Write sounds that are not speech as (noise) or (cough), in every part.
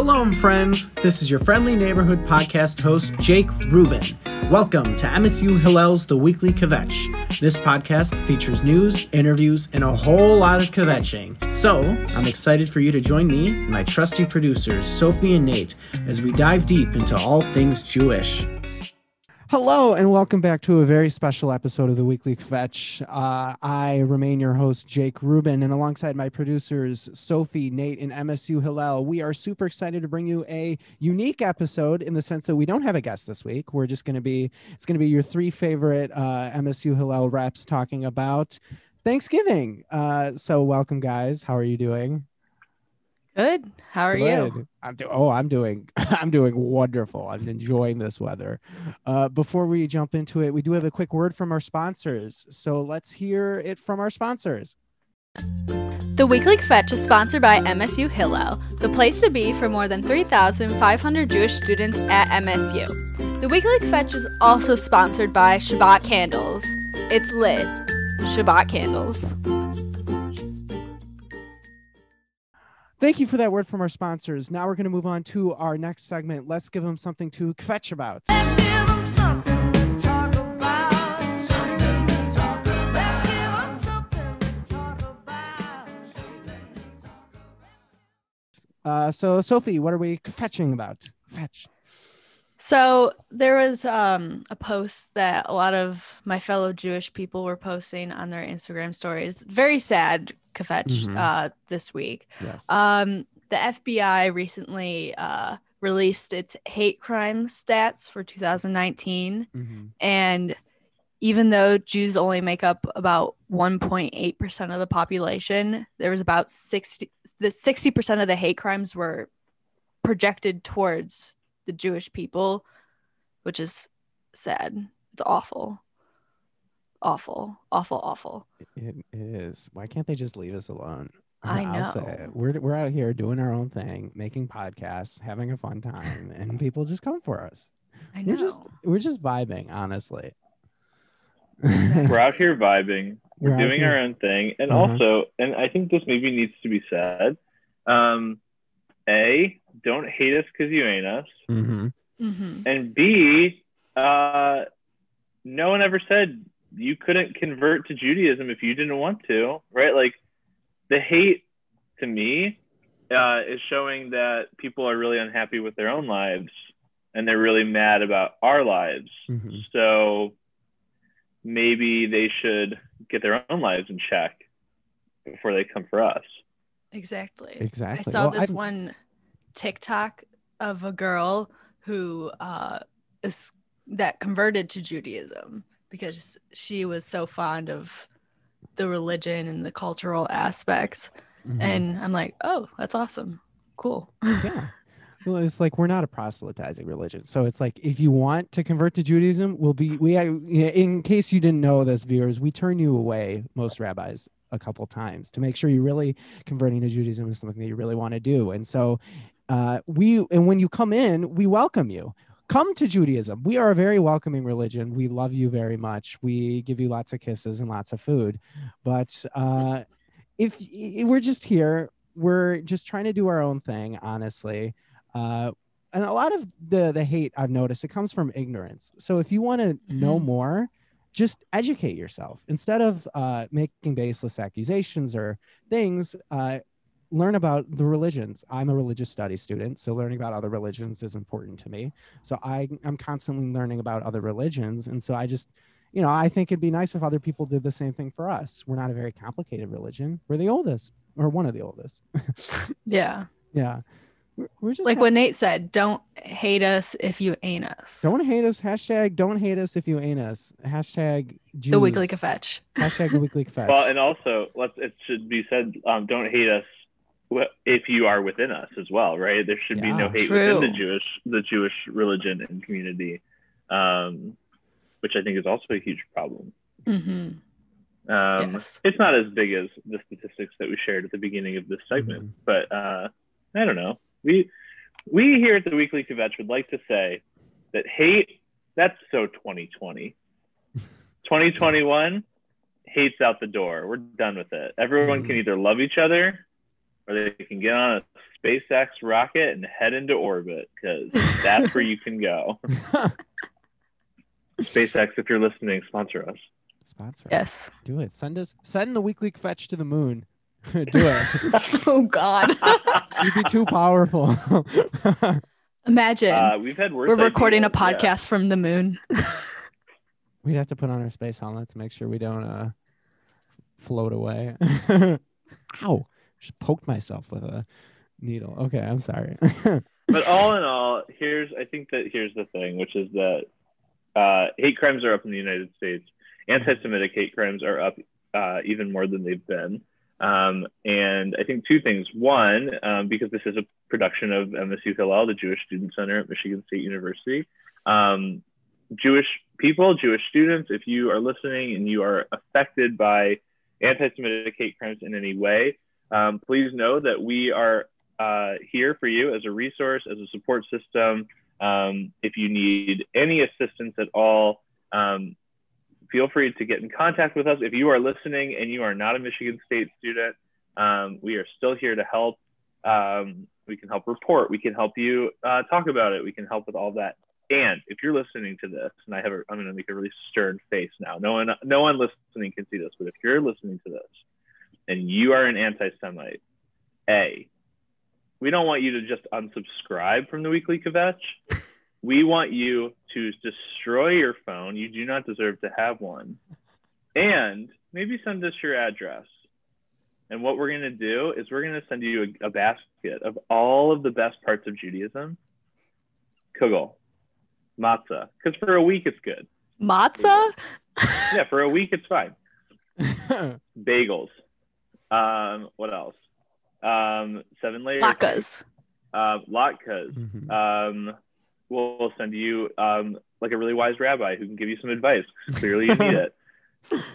Shalom, friends. This is your friendly neighborhood podcast host, Jake Rubin. Welcome to MSU Hillel's The Weekly Kvetch. This podcast features news, interviews, and a whole lot of kvetching. So, I'm excited for you to join me and my trusty producers, Sophie and Nate, as we dive deep into all things Jewish. Hello, and welcome back to a very special episode of the Weekly Kvetch. Uh, I remain your host, Jake Rubin, and alongside my producers, Sophie, Nate, and MSU Hillel, we are super excited to bring you a unique episode in the sense that we don't have a guest this week. We're just going to be, it's going to be your three favorite uh, MSU Hillel reps talking about Thanksgiving. Uh, so, welcome, guys. How are you doing? Good. How are Good. you? I'm do- oh, I'm doing (laughs) I'm doing wonderful. I'm enjoying this weather. Uh, before we jump into it, we do have a quick word from our sponsors. So let's hear it from our sponsors. The Weekly Kvetch is sponsored by MSU Hillel, the place to be for more than 3,500 Jewish students at MSU. The Weekly Kvetch is also sponsored by Shabbat Candles. It's lit. Shabbat Candles. Thank you for that word from our sponsors. Now we're going to move on to our next segment. Let's give them something to kvetch about. Uh, so, Sophie, what are we kvetching about? Kvetch. So there was um, a post that a lot of my fellow Jewish people were posting on their Instagram stories. Very sad, Kvetch, mm-hmm. uh, this week. Yes. Um, the FBI recently uh, released its hate crime stats for 2019, mm-hmm. and even though Jews only make up about 1.8% of the population, there was about 60 the 60% of the hate crimes were projected towards the Jewish people, which is sad. It's awful. Awful, awful, awful. It is. Why can't they just leave us alone? (laughs) I know. say We're we're out here doing our own thing, making podcasts, having a fun time, (laughs) and people just come for us. I know. We're just we're just vibing, honestly. we're out here vibing. We're, we're doing our own thing, and uh-huh. also, and I think this maybe needs to be said. Um, a, don't hate us because you ain't us. Mm-hmm. Mm-hmm. And B, uh, no one ever said you couldn't convert to Judaism if you didn't want to, right? Like the hate to me uh, is showing that people are really unhappy with their own lives and they're really mad about our lives. Mm-hmm. So maybe they should get their own lives in check before they come for us. Exactly. Exactly. I saw well, this I'm... one TikTok of a girl who uh, is that converted to Judaism because she was so fond of the religion and the cultural aspects. Mm-hmm. And I'm like, oh, that's awesome. Cool. yeah. Well, it's like we're not a proselytizing religion, so it's like if you want to convert to Judaism, we'll be we. In case you didn't know this, viewers, we turn you away, most rabbis, a couple times to make sure you're really converting to Judaism is something that you really want to do. And so uh, we and when you come in, we welcome you. Come to Judaism. We are a very welcoming religion. We love you very much. We give you lots of kisses and lots of food. But uh, if, if we're just here, we're just trying to do our own thing, honestly. Uh, and a lot of the the hate I've noticed it comes from ignorance. So if you want to mm-hmm. know more, just educate yourself instead of uh, making baseless accusations or things. Uh, learn about the religions. I'm a religious studies student, so learning about other religions is important to me. So I, I'm constantly learning about other religions, and so I just, you know, I think it'd be nice if other people did the same thing for us. We're not a very complicated religion. We're the oldest, or one of the oldest. (laughs) yeah. Yeah. We're just like ha- what Nate said. Don't hate us if you ain't us. Don't hate us. Hashtag don't hate us if you ain't us. Hashtag Jews. the weekly kvetch. Hashtag the weekly (laughs) kvetch. Well, and also let's it should be said. Um, don't hate us if you are within us as well, right? There should yeah, be no hate true. within the Jewish the Jewish religion and community, um, which I think is also a huge problem. Mm-hmm. Um, yes. It's not as big as the statistics that we shared at the beginning of this segment, mm-hmm. but uh, I don't know. We we here at the Weekly Kvetch would like to say that hate that's so 2020. 2021 (laughs) hates out the door. We're done with it. Everyone mm-hmm. can either love each other or they can get on a SpaceX rocket and head into orbit because that's where you can go. (laughs) SpaceX, if you're listening, sponsor us. Sponsor. us. Yes. Do it. Send us. Send the weekly kvetch to the moon. (laughs) Do it. (laughs) oh God. You'd be too powerful. Imagine Uh, we've had We're recording a ideas, yeah. podcast from the moon. We'd have to put on our space helmet to make sure we don't uh float away. Ow! Just poked myself with a needle. Okay, I'm sorry. (laughs) but all in all, here's I think that here's the thing, which is that uh, hate crimes are up in the United States. Anti-Semitic hate crimes are up uh, even more than they've been. Um, and I think two things. One, um, because this is a production of MSU Hillel, the Jewish Student Center at Michigan State University. Um, Jewish people, Jewish students, if you are listening and you are affected by anti-Semitic hate crimes in any way, um, please know that we are uh, here for you as a resource, as a support system. Um, if you need any assistance at all, um, feel free to get in contact with us. If you are listening and you are not a Michigan State student, um, we are still here to help. Um, we can help report. We can help you uh, talk about it. We can help with all that. And if you're listening to this, and I have, a, I'm going to make a really stern face now. No one, no one listening can see this, but if you're listening to this and you are an anti-Semite, a, we don't want you to just unsubscribe from the Weekly Kvetch. (laughs) We want you to destroy your phone. You do not deserve to have one. And maybe send us your address. And what we're going to do is we're going to send you a, a basket of all of the best parts of Judaism. Kugel, matzah, because for a week it's good. Matzah? Yeah, for a week it's fine. (laughs) Bagels. Um, what else? Um, seven layers. Latkes. Uh, latkes. Mhm. Um, we'll, we'll send you um, like a really wise rabbi who can give you some advice. Clearly, you need (laughs) it.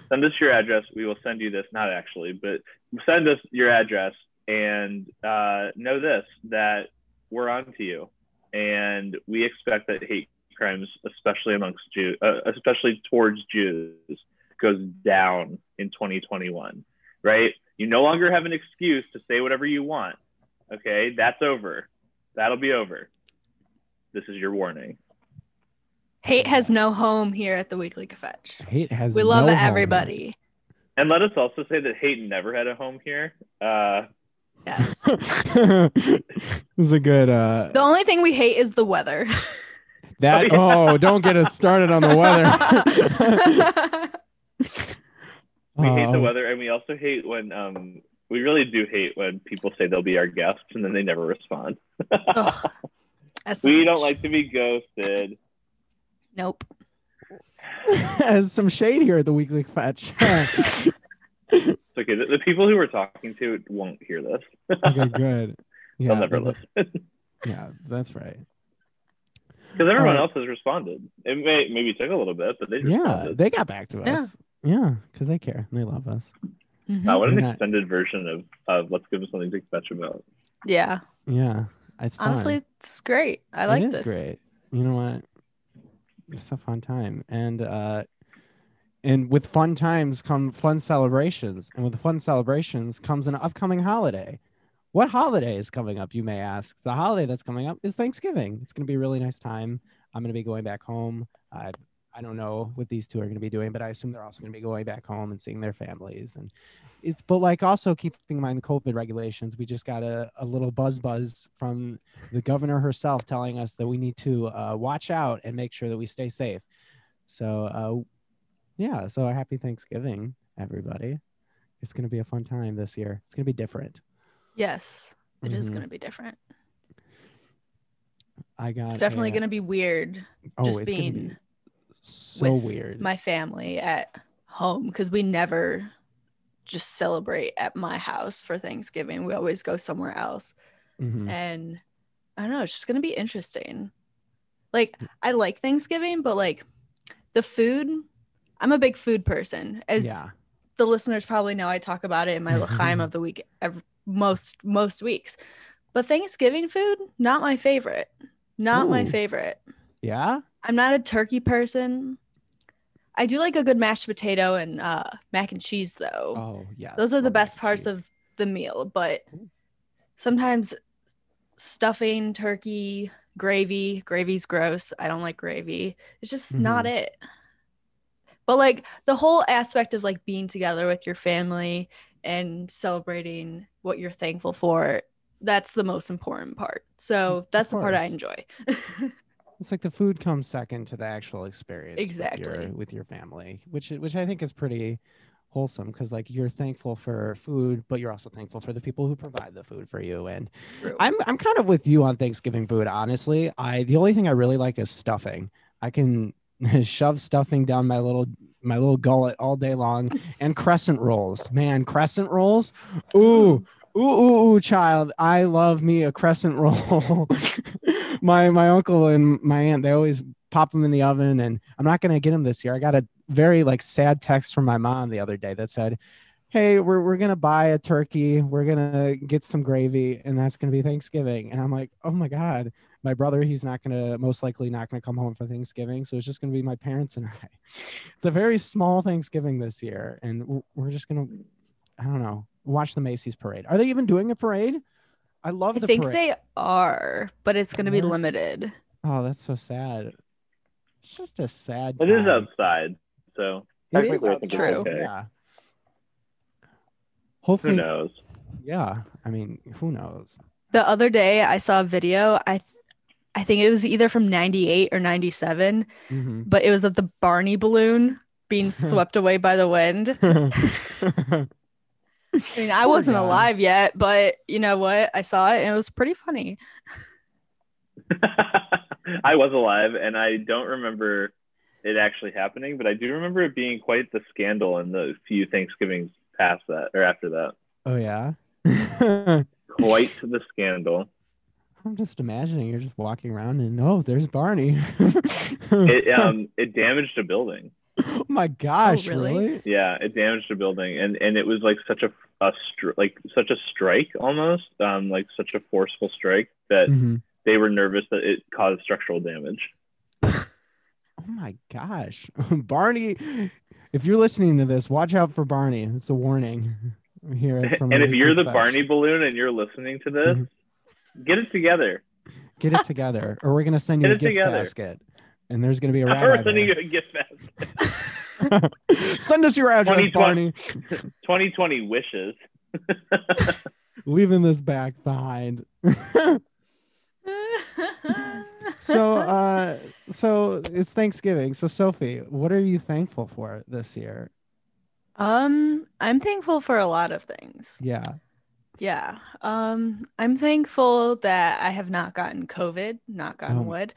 Send us your address. We will send you this. Not actually, but send us your address and uh, know this that we're on to you, and we expect that hate crimes, especially amongst Jews, uh, especially towards Jews, goes down in 2021. Right? You no longer have an excuse to say whatever you want. Okay, that's over. That'll be over. This is your warning. Hate has no home here at the Weekly Kvetch. Hate has. We love no home. everybody. And let us also say that hate never had a home here. Uh, Yes. (laughs) this is a good. uh the only thing we hate is the weather. That (laughs) Oh, oh, don't get us started on the weather. (laughs) we hate the weather, and we also hate when um, we really do hate when people say they'll be our guests and then they never respond. Ugh. (laughs) That's so we don't like to be ghosted. Nope. (laughs) Has some shade here at the weekly kvetch. (laughs) It's okay. The, the people who we're talking to won't hear this. okay, good. Yeah, They'll never but- listen Yeah, that's right. because everyone Uh, else has responded. It may maybe took a little bit, but they Yeah, responded. they got back to us. Yeah, because they care. They love us. Mhm. Uh, what an We're not- extended version of, of let's give them something to kvetch about. Yeah. Yeah, it's fun. Honestly, it's great. I like it is this. great. You know what? It's a fun time, and uh, and with fun times come fun celebrations, and with fun celebrations comes an upcoming holiday. What holiday is coming up? You may ask. The holiday that's coming up is Thanksgiving. It's going to be a really nice time. I'm going to be going back home. I I don't know what these two are going to be doing, but I assume they're also going to be going back home and seeing their families. And it's but like also keeping in mind the COVID regulations. We just got a, a little buzz buzz from the governor herself telling us that we need to uh, watch out and make sure that we stay safe. So, uh, yeah. So, a happy Thanksgiving, everybody. It's going to be a fun time this year. It's going to be different. Yes. it is Mhm. going to be different. I got. It's definitely a- going to be weird oh, just gonna be being so weird. my family at home because we never just celebrate at my house for Thanksgiving. We always go somewhere else. Mhm. And I don't know, it's just going to be interesting. Like, I like Thanksgiving, but like the food, I'm a big food person. As yeah. the listeners probably know, I talk about it in my (laughs) L'chaim of the week every, most most weeks. But Thanksgiving food, not my favorite. Not my favorite. Yeah. I'm not a turkey person. I do like a good mashed potato and uh, mac and cheese though. Oh, yeah. Those are the best parts of the meal, but sometimes stuffing, turkey, gravy. Gravy's gross. I don't like gravy. It's just mm-hmm. not it. But like the whole aspect of like being together with your family and celebrating what you're thankful for, that's the most important part. So that's the part I enjoy. (laughs) it's like the food comes second to the actual experience exactly with your, with your family, which which I think is pretty wholesome because like you're thankful for food but you're also thankful for the people who provide the food for you and True. i'm i'm kind of with you on thanksgiving food honestly. I the only thing i really like is stuffing. I can (laughs) shove stuffing down my little my little gullet all day long (laughs) and crescent rolls. Man crescent rolls? Ooh ooh ooh, ooh child i love me a crescent roll (laughs) my my uncle and my aunt they always pop them in the oven and i'm not to get them this year i got a very like sad text from my mom the other day that said, Hey, we're, we're gonna buy a turkey, we're gonna get some gravy, and that's gonna be Thanksgiving. And I'm like, Oh my god, my brother, he's not gonna most likely not gonna come home for Thanksgiving. So it's just gonna be my parents and (laughs) I. It's a very small Thanksgiving this year, and we're just gonna I don't know, watch the Macy's parade. Are they even doing a parade? I love I the think parade. they are, but it's gonna be limited. Oh, that's so sad. It's just a sad. It time. is outside. So it is I true. Okay. Yeah. Hopefully, who knows? Yeah, I mean, who knows? The other day, I saw a video. I, I think it was either from '98 or '97, mm-hmm. but it was of the Barney balloon being (laughs) swept away by the wind. (laughs) I mean, I wasn't God. alive yet, but you know what? I saw it and it was pretty funny. (laughs) I was alive and I don't remember it actually happening, but I do remember it being quite the scandal in the few Thanksgivings past that or after that. Oh yeah. (laughs) quite the scandal. I'm just imagining you're just walking around and oh, there's Barney. (laughs) it um it damaged a building. (laughs) Oh my gosh, oh, really? really? Yeah, it damaged a building and and it was like such a a stri- like such a strike almost, um like such a forceful strike that mm-hmm. they were nervous that it caused structural damage. (laughs) Oh my gosh. (laughs) Barney, if you're listening to this, watch out for Barney. It's a warning. Here and if you're the fetch. Barney balloon and you're listening to this, mm-hmm. get it together. Get it together, or we're gonna send you get a gift together. basket, and there's gonna be a rabbi. We're sending you a gift basket. Send us your address, 2020, Barney. 2020 (laughs) wishes. (laughs) Leaving this back behind (laughs) so uh so it's Thanksgiving. So Sophie, what are you thankful for this year? Um, I'm thankful for a lot of things. Yeah. Yeah. Um, I'm thankful that I have not gotten COVID, not gotten oh. wood.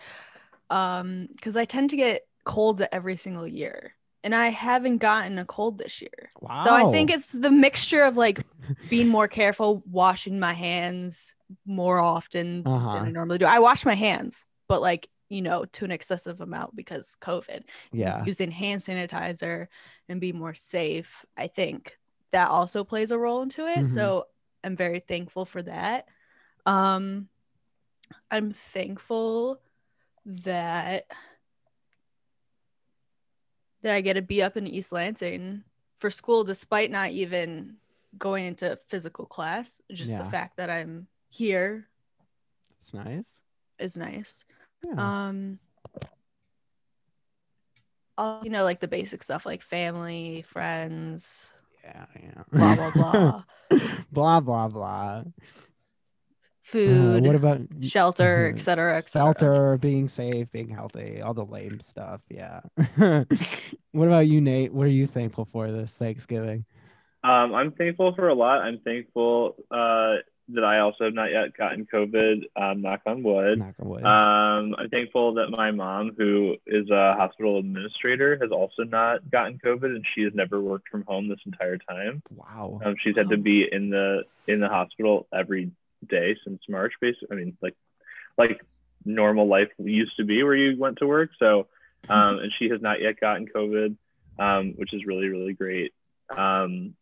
Um, because I tend to get colds every single year. And I haven't gotten a cold this year. Wow. So I think it's the mixture of like being more careful, washing my hands more often uh-huh. than I normally do. I wash my hands but like you know to an excessive amount because covid yeah using hand sanitizer and be more safe i think that also plays a role into it mm-hmm. so i'm very thankful for that um i'm thankful that that i get to be up in east lansing for school despite not even going into physical class just yeah. the fact that i'm here it's nice is nice yeah. Um, all you know, like the basic stuff, like family, friends. Yeah, yeah. Blah blah blah. (laughs) blah blah blah. Food. Uh, what about (laughs) shelter, etc., etc. Shelter, being safe, being healthy, all the lame stuff. Yeah. (laughs) what about you, Nate? What are you thankful for this Thanksgiving? Um, I'm thankful for a lot. I'm thankful uh, that I also have not yet gotten COVID. Um, knock on wood. Knock on wood. Um, I'm thankful that my mom, who is a hospital administrator, has also not gotten COVID, and she has never worked from home this entire time. Wow. Um, she's had to be in the in the hospital every day since March. Basically, I mean, like like normal life used to be, where you went to work. So, um, and she has not yet gotten COVID, um, which is really really great. Um,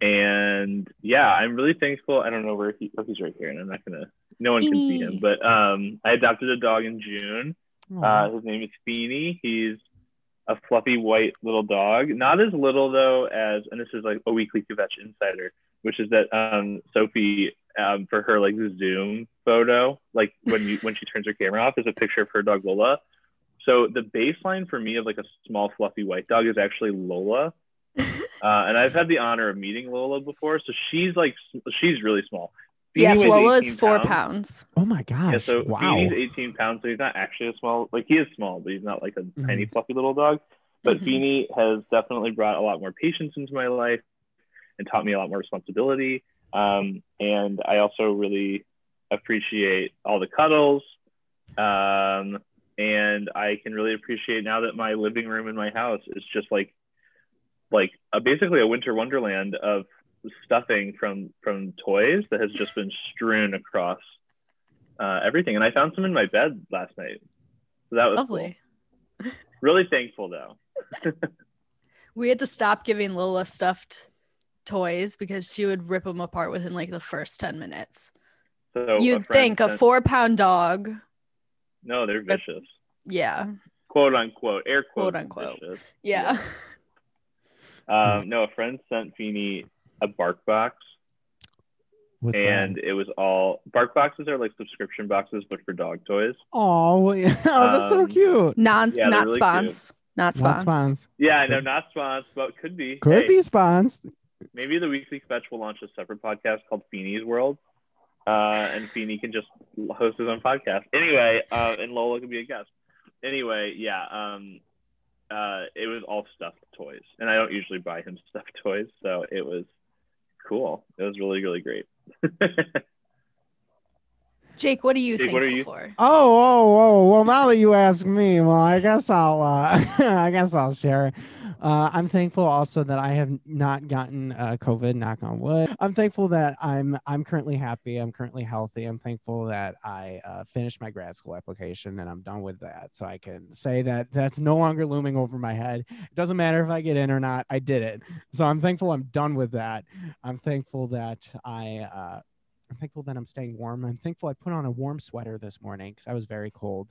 and yeah, I'm really thankful. I don't know where he, oh, he's right here, and I'm not gonna. No one can see him, but um, I adopted a dog in June. Uh, his name is Feeny. He's a fluffy white little dog. Not as little though as, and this is like a weekly kvetch insider, which is that um, Sophie um, for her like Zoom photo, like when you when she turns her camera off, is a picture of her dog Lola. So the baseline for me of like a small fluffy white dog is actually Lola. (laughs) Uh, and I've had the honor of meeting Lola before, so she's like she's really small. Yes, Lola is four pounds. pounds. Oh my gosh! Yeah, so wow. He's 18 pounds, so he's not actually a small. Like he is small, but he's not like a mm-hmm. tiny fluffy little dog. But mm-hmm. Feeny has definitely brought a lot more patience into my life and taught me a lot more responsibility. Um, and I also really appreciate all the cuddles. Um, and I can really appreciate now that my living room in my house is just like like a, basically a winter wonderland of stuffing from from toys that has just been strewn across uh, everything. And I found some in my bed last night, so that was lovely. Cool. Really thankful though. (laughs) we had to stop giving Lola stuffed toys because she would rip them apart within like the first 10 minutes. So You'd a think a four pound dog. No, they're vicious. Yeah. Quote unquote, air quote, quote unquote. Yeah. yeah. Um, no, a friend sent Feeny a bark box. What's and that? it was all bark boxes are like subscription boxes, but for dog toys. Oh, (laughs) yeah. oh that's um, so cute. Non, yeah, not really spons. Cute. Not spons. Not spons. Yeah, I know, not spons, but could be. Could hey, be spons. Maybe the Weekly Kvetch will launch a separate podcast called Feeney's World. Uh, and Feeney can just host his own podcast. Anyway, uh, and Lola can be a guest. Anyway, yeah, um, uh, it was all stuffed toys. And I don't usually buy him (laughs) stuffed toys. So it was cool. It was really, really great. (laughs) Jake, what are you Jake, thankful what are you? for? Oh, oh, oh. Well, now that you ask me, well, I guess I'll, uh, (laughs) I guess I'll share. Uh, I'm thankful also that I have not gotten uh, COVID. Knock on wood. I'm thankful that I'm, I'm currently happy. I'm currently healthy. I'm thankful that I uh, finished my grad school application and I'm done with that. So I can say that that's no longer looming over my head. It doesn't matter if I get in or not. I did it. So I'm thankful I'm done with that. I'm thankful that I uh, I'm thankful that I'm staying warm. I'm thankful I put on a warm sweater this morning because I was very cold.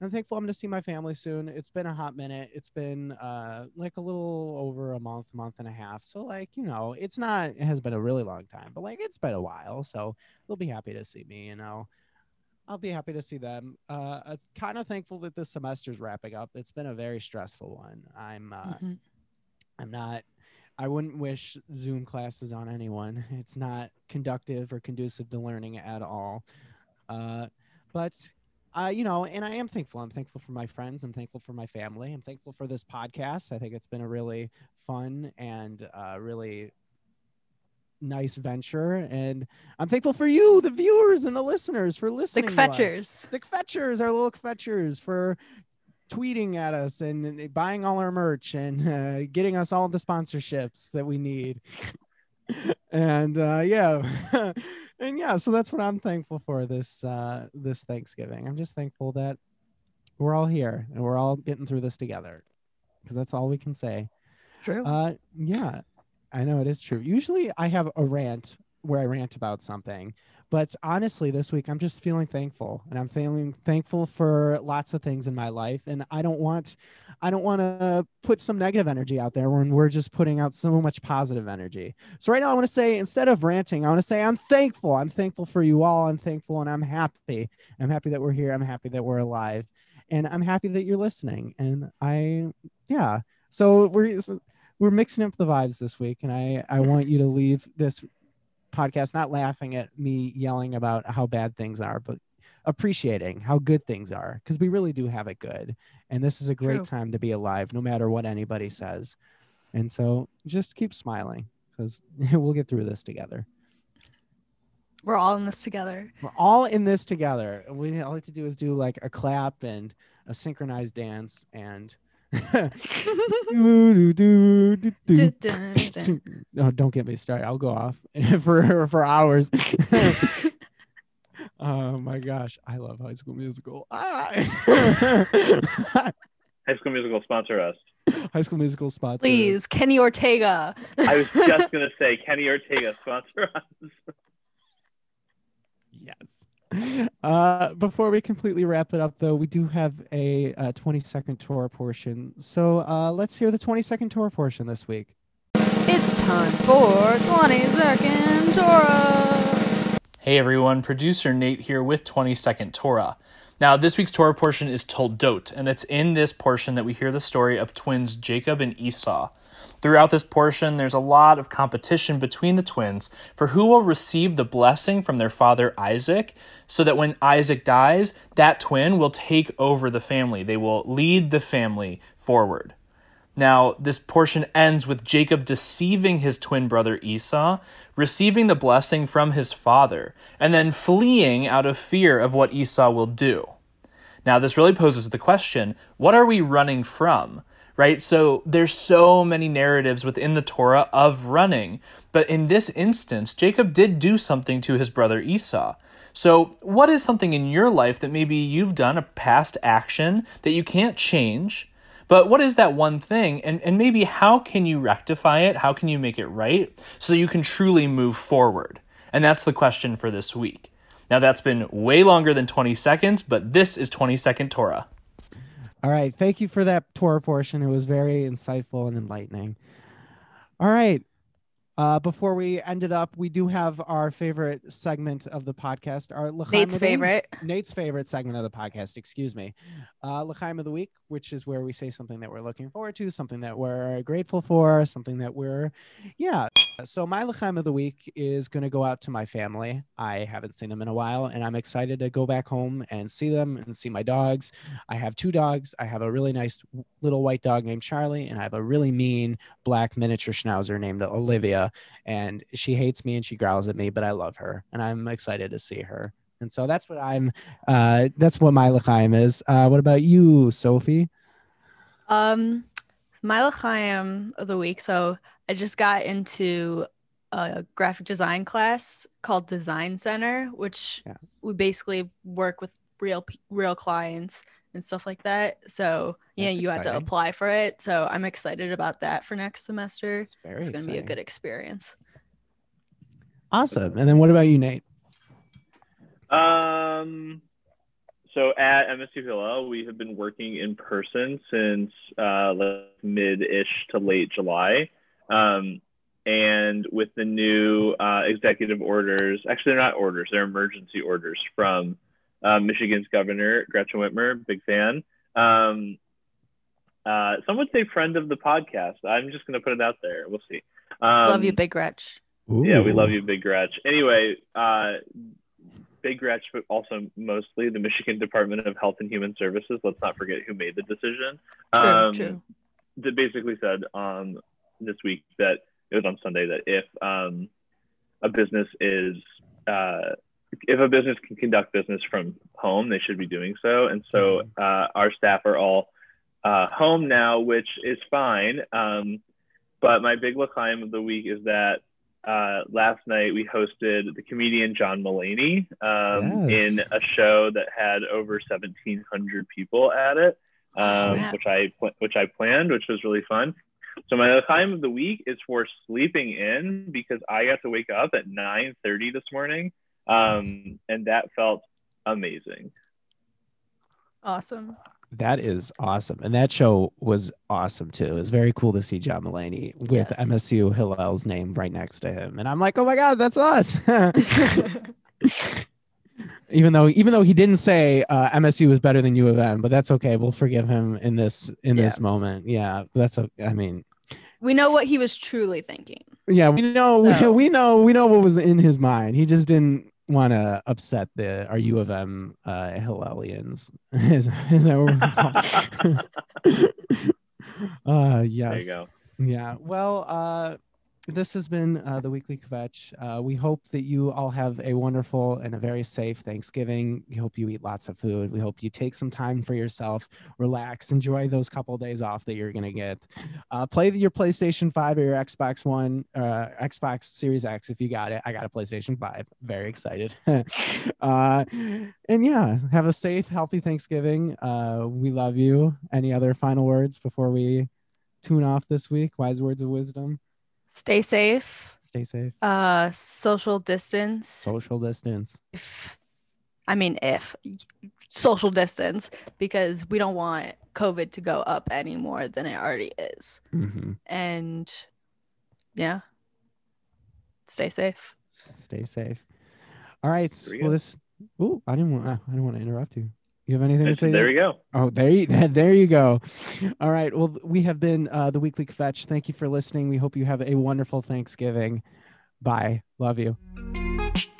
I'm thankful I'm going to see my family soon. It's been a hot minute. It's been uh, like a little over a month, month and a half. So, like, you know, it's not, it has been a really long time, but like, it's been a while. So, they'll be happy to see me, you know. I'll be happy to see them. Uh, I'm kind of thankful that this semester's wrapping up. It's been a very stressful one. I'm, uh, mm-hmm. I'm not I wouldn't wish Zoom classes on anyone. (laughs) It's not conductive or conducive to learning at all. Uh, but uh, you know, and I am thankful. I'm thankful for my friends. I'm thankful for my family. I'm thankful for this podcast. I think it's been a really fun and uh, really nice venture. And I'm thankful for you, the viewers and the listeners, for listening. The kvetchers. The kvetchers, our little kvetchers, for tweeting at us and buying all our merch and (laughs) uh, getting us all the sponsorships that we need. (laughs) and uh, yeah, (laughs) and yeah, so that's what I'm thankful for this uh, this Thanksgiving. I'm just thankful that we're all here and we're all getting through this together because that's all we can say. True. Uh, yeah, I know it is true. Usually I have a rant where I rant about something, but honestly, this week I'm just feeling thankful, and I'm feeling thankful for lots of things in my life. And I don't want, I don't want to put some negative energy out there when we're just putting out so much positive energy. So right now, I want to say instead of ranting, I want to say I'm thankful. I'm thankful for you all. I'm thankful, and I'm happy. I'm happy that we're here. I'm happy that we're alive, and I'm happy that you're listening. And I, yeah. So we're we're mixing up the vibes this week, and I I want you to leave this podcast not laughing at me yelling about how bad things are, but appreciating how good things are because we really do have it good. And this is a great True. time to be alive, no matter what anybody says. And so just keep smiling because (laughs) we'll get through this together. We're all in this together. We're all in this together. We all have to do is do like a clap and a synchronized dance and (laughs) oh, don't get me started. I'll go off (laughs) for for hours. (laughs) oh my gosh, I love High School Musical. Ah. High School Musical sponsor us. High School Musical sponsor. Us. Please, Kenny Ortega. I was just gonna say Kenny Ortega sponsor us. yes. (laughs) Uh, before we completely wrap it up, though, we do have a, a 20 second Torah portion. So uh, let's hear the 20 second Torah portion this week. It's time for 20 second Torah. Hey everyone, producer Nate here with 20 Second Torah. Now, this week's Torah portion is Toldot, and it's in this portion that we hear the story of twins Jacob and Esau. Throughout this portion, there's a lot of competition between the twins for who will receive the blessing from their father Isaac, so that when Isaac dies, that twin will take over the family. They will lead the family forward. Now, this portion ends with Jacob deceiving his twin brother Esau, receiving the blessing from his father, and then fleeing out of fear of what Esau will do. Now, this really poses the question what are we running from? Right? So there's so many narratives within the Torah of running, but in this instance, Jacob did do something to his brother Esau. So, what is something in your life that maybe you've done a past action that you can't change? But what is that one thing? And, and maybe how can you rectify it? How can you make it right so you can truly move forward? And that's the question for this week. Now, that's been way longer than 20 seconds, but this is 20 Second Torah. All right. Thank you for that Torah portion. It was very insightful and enlightening. All right. Uh, before we end it up, we do have our favorite segment of the podcast. Our Nate's favorite. Nate's favorite segment of the podcast. Excuse me. Uh, L'chaim of the week, which is where we say something that we're looking forward to, something that we're grateful for, something that we're, yeah. So my L'chaim of the week is going to go out to my family. I haven't seen them in a while, and I'm excited to go back home and see them and see my dogs. I have two dogs. I have a really nice little white dog named Charlie, and I have a really mean black miniature schnauzer named Olivia and she hates me and she growls at me, but I love her and I'm excited to see her. And so that's what I'm. Uh, that's what my l'chaim is. Uh, what about you, Sophie? Um, my l'chaim of the week. So I just got into a graphic design class called Design Center, which yeah. we basically work with real real clients and stuff like that. So yeah, That's you exciting. have to apply for it. So I'm excited about that for next semester. It's, it's going to be a good experience. Awesome. And then what about you, Nate? Um, so at MSU Hillel, we have been working in person since uh, mid-ish to late July. Um, and with the new uh, executive orders, actually they're not orders, they're emergency orders from uh, Michigan's governor, Gretchen Whitmer, big fan. Um, uh, some would say friend of the podcast. I'm just going to put it out there. We'll see. Um, love you, Big Gretch. Yeah, we love you, Big Gretch. Anyway, uh, Big Gretch, but also mostly the Michigan Department of Health and Human Services. Let's not forget who made the decision. True, um, true. That basically said um, this week that it was on Sunday that if um, a business is uh, if a business can conduct business from home, they should be doing so. And so mm-hmm. uh, our staff are all uh, home now, which is fine. Um, but my big l'chaim of the week is that uh, last night we hosted the comedian John Mulaney um, yes. in a show that had over 1,700 people at it, um, which I which I planned, which was really fun. So my time of the week is for sleeping in because I got to wake up at 9:30 this morning um, and that felt amazing. Awesome. That is awesome. And that show was awesome too. It was very cool to see John Mulaney with yes. MSU Hillel's name right next to him. And I'm like, oh my God, that's us. (laughs) (laughs) even though even though he didn't say uh, MSU was better than U of M, but that's okay. We'll forgive him in this in yeah. this moment. Yeah, that's a. I mean, we know what he was truly thinking. Yeah, we know. So. (laughs) We know. We know what was in his mind. He just didn't want to upset the our U of M uh, Hillelians. (laughs) is, is that (laughs) (laughs) uh, yes. There you go. Yeah. Well, uh, this has been uh, the weekly kvetch. Uh, we hope that you all have a wonderful and a very safe Thanksgiving. We hope you eat lots of food. We hope you take some time for yourself, relax, enjoy those couple of days off that you're gonna get. Uh, play your PlayStation Five or your Xbox One, uh, Xbox Series X if you got it. I got a PlayStation Five. Very excited. (laughs) Uh, and yeah, have a safe, healthy Thanksgiving. Uh, we love you. Any other final words before we tune off this week? Wise words of wisdom. Stay safe. Stay safe. Uh, social distance. Social distance. If, I mean, if social distance, because we don't want COVID to go up any more than it already is. Mm-hmm. And yeah, stay safe. Stay safe. All right. Well, this. Oh, I didn't want. I didn't want to interrupt you. You have anything to say? There you go. Oh, there you (laughs) there you go. All right. Well, we have been uh, the Weekly Kvetch. Thank you for listening. We hope you have a wonderful Thanksgiving. Bye. Love you.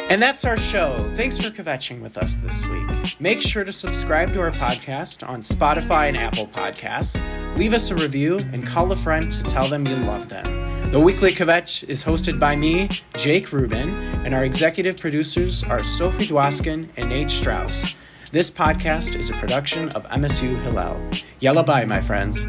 And that's our show. Thanks for kvetching with us this week. Make sure to subscribe to our podcast on Spotify and Apple Podcasts. Leave us a review and call a friend to tell them you love them. The Weekly Kvetch is hosted by me, Jake Rubin, and our executive producers are Sophie Dwoskin and Nate Strauss. This podcast is a production of MSU Hillel. Yalla bye, my friends.